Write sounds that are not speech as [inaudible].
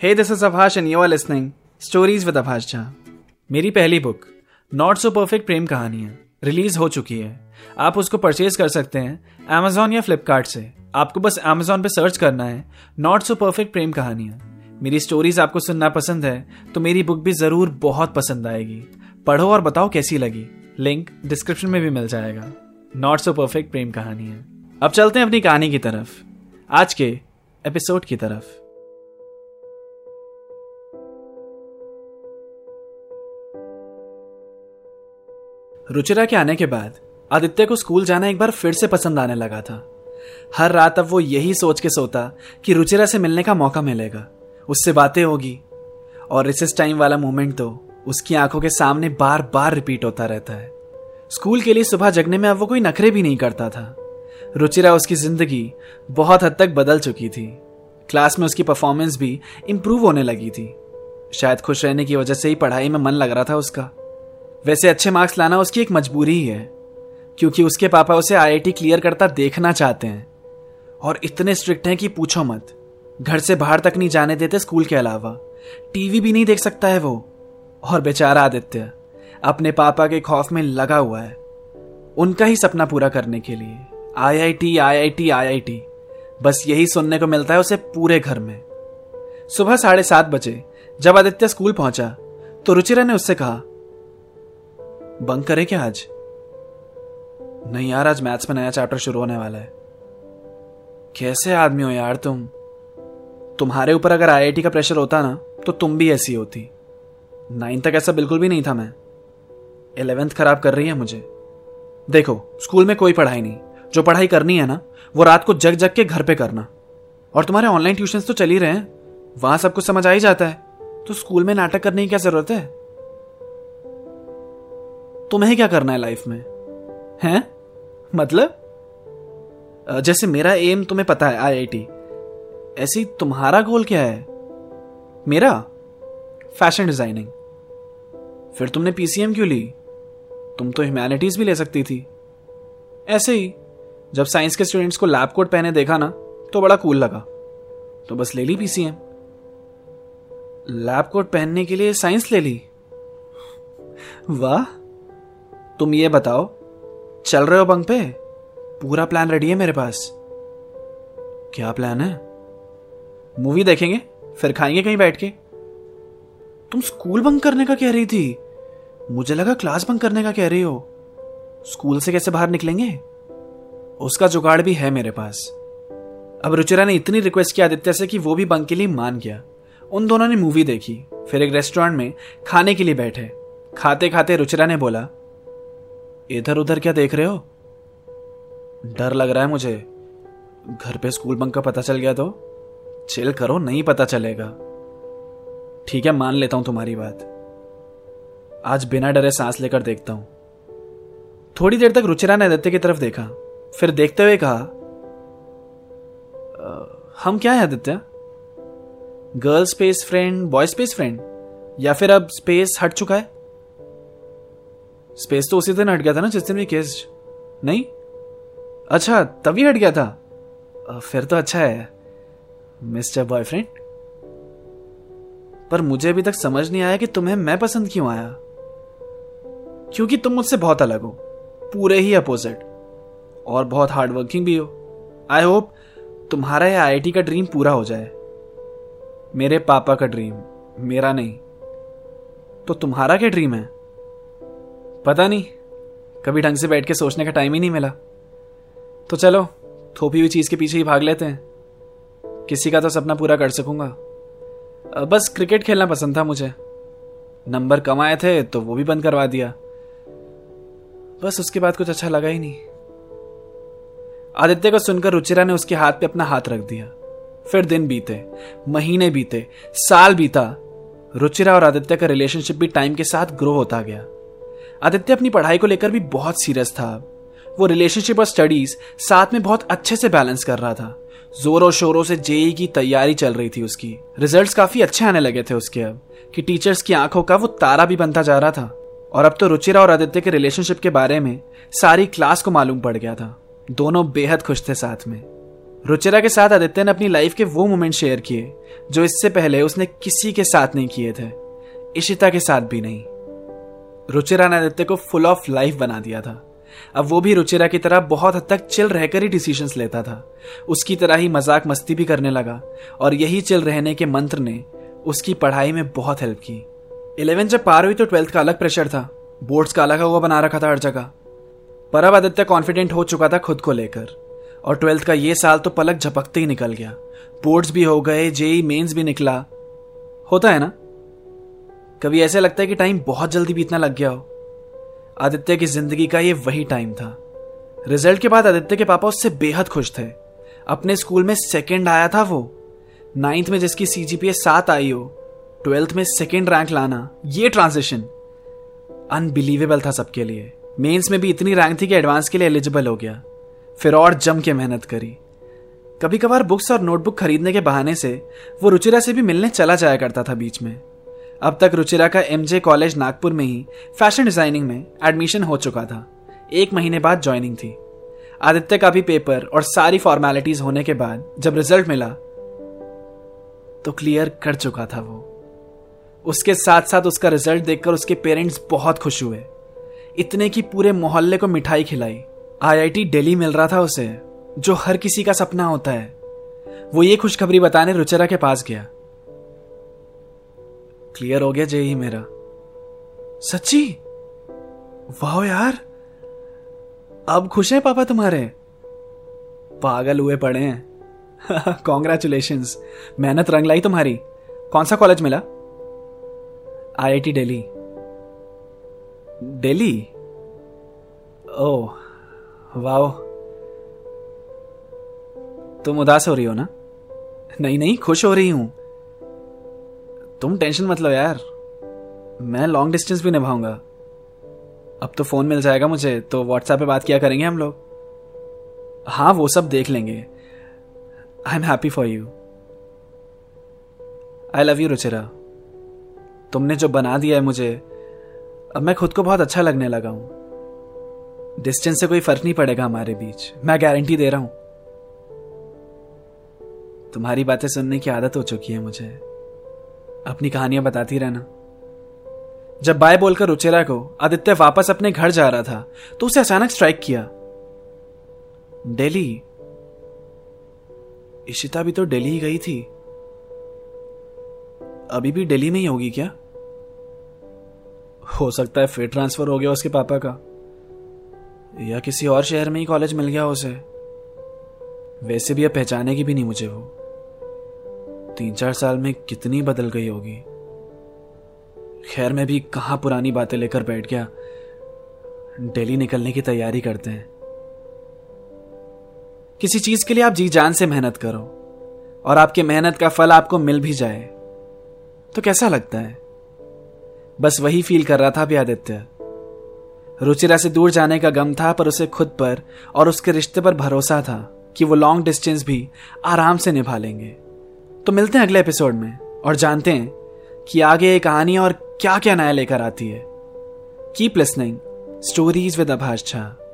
Hey this is Abhash and you are listening stories with Abhash Jha मेरी पहली book not so perfect प्रेम कहानियाँ release हो चुकी है। आप उसको परचेज कर सकते हैं अमेजोन या फ्लिपकार्ट से। आपको बस अमेजोन पे सर्च करना है। नॉट सो परफेक्ट प्रेम कहानियाँ मेरी स्टोरीज आपको सुनना पसंद है तो मेरी बुक भी ज़रूर बहुत पसंद आएगी। पढ़ो और बताओ कैसी लगी। लिंक डिस्क्रिप्शन में भी मिल जाएगा। नॉट सो परफेक्ट प्रेम कहानियाँ अब चलते हैं अपनी कहानी की तरफ़। आज के एपिसोड की तरफ़। रुचिरा के आने के बाद, आदित्य को स्कूल जाना एक बार फिर से पसंद आने लगा था। हर रात अब वो यही सोच के सोता कि रुचिरा से मिलने का मौका मिलेगा। उससे बातें होगी। और रिसेस टाइम वाला मोमेंट तो उसकी आँखों के सामने बार बार रिपीट होता रहता है। स्कूल के लिए सुबह जगने में अब वो कोई नखरे भी नहीं करता था। रुचिरा उसकी ज़िंदगी बहुत हद तक बदल चुकी थी। क्लास में उसकी परफॉर्मेंस भी इम्प्रूव होने लगी थी। शायद खुश रहने की वजह से ही पढ़ाई में मन लग रहा था उसका। वैसे अच्छे मार्क्स लाना उसकी एक मजबूरी ही है, क्योंकि उसके पापा उसे आईआईटी क्लियर करता देखना चाहते हैं। और इतने स्ट्रिक्ट हैं कि पूछो मत, घर से बाहर तक नहीं जाने देते स्कूल के अलावा। टीवी भी नहीं देख सकता है वो। और बेचारा आदित्य, अपने पापा के खौफ में लगा हुआ है, उनका ही सपना पूरा करने के लिए। आईआईटी आईआईटी आईआईटी बस यही सुनने को मिलता है उसे पूरे घर में। सुबह साढ़े सात बजे, जब आदित्य स्कूल पहुँचा तो रुचिरा ने उससे कहा बंक करे क्या आज? नहीं यार, आज मैथ्स में नया चैप्टर शुरू होने वाला है। कैसे आदमी हो यार तुम? तुम्हारे ऊपर अगर आईआईटी का प्रेशर होता ना तो तुम भी ऐसी होती। नाइन्थ तक ऐसा बिल्कुल भी नहीं था मैं। इलेवेंथ खराब कर रही है मुझे। देखो स्कूल में कोई पढ़ाई नहीं। जो पढ़ाई करनी है ना, वो रात को जग जग के घर पे करना। और तुम्हारे ऑनलाइन ट्यूशन तो चल ही रहे हैं। वहाँ सब कुछ समझ आ ही जाता है। तो स्कूल में नाटक करने की क्या ज़रूरत है? तुम्हें क्या करना है लाइफ में? हैं? मतलब? जैसे मेरा एम तुम्हें पता है आईआईटी ऐसी तुम्हारा गोल क्या है? मेरा? फ़ैशन डिज़ाइनिंग फिर तुमने पीसीएम क्यों ली? तुम तो ह्यूमैनिटीज भी ले सकती थी। ऐसे ही, जब साइंस के स्टूडेंट्स को लैब कोट पहने देखा ना तो बड़ा कूल लगा। तो बस ले ली पीसीएम लैब कोट पहनने के लिए साइंस ले ली? वाह! तुम ये बताओ, चल रहे हो बंक पे? पूरा प्लान रेडी है मेरे पास। क्या प्लान है? मूवी देखेंगे, फिर खाएँगे कहीं बैठ के। तुम स्कूल बंक करने का कह रही थी। मुझे लगा क्लास बंक करने का कह रही हो। स्कूल से कैसे बाहर निकलेंगे? उसका जुगाड़ भी है मेरे पास। अब रुचिरा ने इतनी रिक्वेस्ट किया आदित्य से कि वो भी बंक के लिए मान गया। उन दोनों ने मूवी देखी, फिर एक रेस्टोरेंट में खाने के लिए बैठे। खाते खाते रुचिरा ने बोला इधर उधर क्या देख रहे हो? डर लग रहा है मुझे। घर पे स्कूल बंक का पता चल गया तो? चिल करो, नहीं पता चलेगा। ठीक है, मान लेता हूँ तुम्हारी बात। आज बिना डरे सांस लेकर देखता हूँ। थोड़ी देर तक रुचिरा ने आदित्य की तरफ़ देखा, फिर देखते हुए कहा हम क्या है Aditya? Girl space friend, boy space friend? या फिर अब स्पेस हट चुका है? स्पेस तो उसी दिन हट गया था ना, जिस दिन भी केस नहीं? अच्छा तभी हट गया था। फिर तो अच्छा है। मिस्टर बॉयफ्रेंड पर मुझे अभी तक समझ नहीं आया कि तुम्हें मैं पसंद क्यों आया। क्योंकि तुम मुझसे बहुत अलग हो। पूरे ही अपोजिट और बहुत हार्ड वर्किंग भी हो। आई होप तुम्हारा यह आईआईटी का ड्रीम पूरा हो जाए। मेरे पापा का ड्रीम मेरा नहीं। तो तुम्हारा क्या ड्रीम है? पता नहीं, कभी ढंग से बैठ के सोचने का टाइम ही नहीं मिला। तो चलो, थोपी हुई चीज़ के पीछे ही भाग लेते हैं। किसी का तो सपना पूरा कर सकूँगा। बस क्रिकेट खेलना पसंद था मुझे। नंबर कम आए थे तो वो भी बंद करवा दिया। बस उसके बाद कुछ अच्छा लगा ही नहीं। आदित्य को सुनकर रुचिरा ने उसके हाथ पे अपना हाथ रख दिया। फिर दिन बीते, महीने बीते, साल बीता। रुचिरा और आदित्य का रिलेशनशिप भी टाइम के साथ ग्रो होता गया। आदित्य अपनी पढ़ाई को लेकर भी बहुत सीरियस था। वो रिलेशनशिप और स्टडीज़ साथ में बहुत अच्छे से बैलेंस कर रहा था। जोरों शोरों से जेई की तैयारी चल रही थी उसकी। रिजल्ट्स काफ़ी अच्छे आने लगे थे उसके अब, कि टीचर्स की आँखों का वो तारा भी बनता जा रहा था। और अब तो रुचिरा और आदित्य के रिलेशनशिप के बारे में सारी क्लास को मालूम पड़ गया था। दोनों बेहद खुश थे साथ में। रुचिरा के साथ आदित्य ने अपनी लाइफ के वो मोमेंट शेयर किए, जो इससे पहले उसने किसी के साथ नहीं किए थे। इशिता के साथ भी नहीं। रुचिरा ने आदित्य को फुल ऑफ़ लाइफ बना दिया था। अब वो भी रुचिरा की तरह बहुत हद तक चिल रहकर ही डिसीजंस लेता था। उसकी तरह ही मज़ाक मस्ती भी करने लगा और यही चिल रहने के मंत्र ने उसकी पढ़ाई में बहुत हेल्प की। इलेवेंथ जब पार हुई तो ट्वेल्थ का अलग प्रेशर था। बोर्ड्स का अलग हुआ, बना रखा था हर जगह। पर अब आदित्य कॉन्फिडेंट हो चुका था खुद को लेकर। और ट्वेल्थ का ये साल तो पलक झपकते ही निकल गया। बोर्ड्स भी हो गए जेई मेंस भी निकला। होता है ना? कभी ऐसे लगता है कि टाइम बहुत जल्दी बीतना लग गया हो? आदित्य की ज़िंदगी का ये वही टाइम था। रिज़ल्ट के बाद आदित्य के पापा उससे बेहद खुश थे। अपने स्कूल में सेकेंड आया था वो। नाइन्थ में जिसकी सीजीपीए सात आई हो ट्वेल्थ में सेकेंड रैंक लाना, ये ट्रांजिशन अनबिलीवेबल था सबके लिए। मेंस में भी इतनी रैंक थी कि एडवांस के लिए एलिजिबल हो गया। फिर और जम के मेहनत करी। कभी कभार बुक्स और नोटबुक खरीदने के बहाने से वो रुचिरा से भी मिलने चला जाया करता था बीच में। अब तक रुचिरा का एमजे कॉलेज नागपुर में ही फ़ैशन डिज़ाइनिंग में एडमिशन हो चुका था। एक महीने बाद ज्वाइनिंग थी। आदित्य का भी पेपर और सारी फॉर्मेलिटीज होने के बाद जब रिज़ल्ट मिला तो क्लियर कर चुका था वो। उसके साथ साथ उसका रिज़ल्ट देखकर उसके पेरेंट्स बहुत खुश हुए। इतने की पूरे मोहल्ले को मिठाई खिलाई। आईआईटी दिल्ली मिल रहा था उसे, जो हर किसी का सपना होता है। वो ये खुशखबरी बताने रुचिरा के पास गया। क्लियर हो गया जेई मेरा। सच्ची? वाह यार। अब खुश हैं पापा तुम्हारे? पागल हुए पड़े हैं। [laughs] कॉन्ग्रेचुलेशन मेहनत रंग लाई तुम्हारी। कौन सा कॉलेज मिला? IIT Delhi Delhi oh wow. तुम उदास हो रही हो ना? नहीं नहीं, खुश हो रही हूँ। तुम टेंशन मत लो यार। मैं लॉन्ग डिस्टेंस भी निभाऊँगा। अब तो फ़ोन मिल जाएगा मुझे तो व्हाट्सएप पे बात किया करेंगे हम लोग। हाँ वो सब देख लेंगे। I am happy for you I love you Ruchira. तुमने जो बना दिया है मुझे, अब मैं खुद को बहुत अच्छा लगने लगा हूँ। डिस्टेंस से कोई फ़र्क नहीं पड़ेगा हमारे बीच। मैं गारंटी दे रहा हूँ। तुम्हारी बातें सुनने की आदत हो चुकी है मुझे। अपनी कहानियाँ बताती रहना। जब बाय बोलकर रुचेरा को आदित्य वापस अपने घर जा रहा था तो उसे अचानक स्ट्राइक किया। दिल्ली इशिता भी तो दिल्ली ही गई थी। अभी भी दिल्ली में ही होगी क्या? हो सकता है फिर ट्रांसफ़र हो गया उसके पापा का। या किसी और शहर में ही कॉलेज मिल गया उसे। वैसे भी अब पहचाने की भी नहीं मुझे वो। तीन चार साल में कितनी बदल गई होगी। खैर, मैं भी कहा पुरानी बातें लेकर बैठ गया। डेली निकलने की तैयारी करते हैं। किसी चीज़ के लिए आप जी जान से मेहनत करो, और आपके मेहनत का फल आपको मिल भी जाए। तो कैसा लगता है? बस वही फील कर रहा था भी आदित्य। रुचिरा से दूर जाने का गम था, पर उसे खुद पर और उसके रिश्ते पर भरोसा था कि वो लॉन्ग डिस्टेंस भी आराम से निभा लेंगे। तो मिलते हैं अगले एपिसोड में और जानते हैं कि आगे ये कहानी और क्या क्या नया लेकर आती है। Keep listening stories with Abhash Jha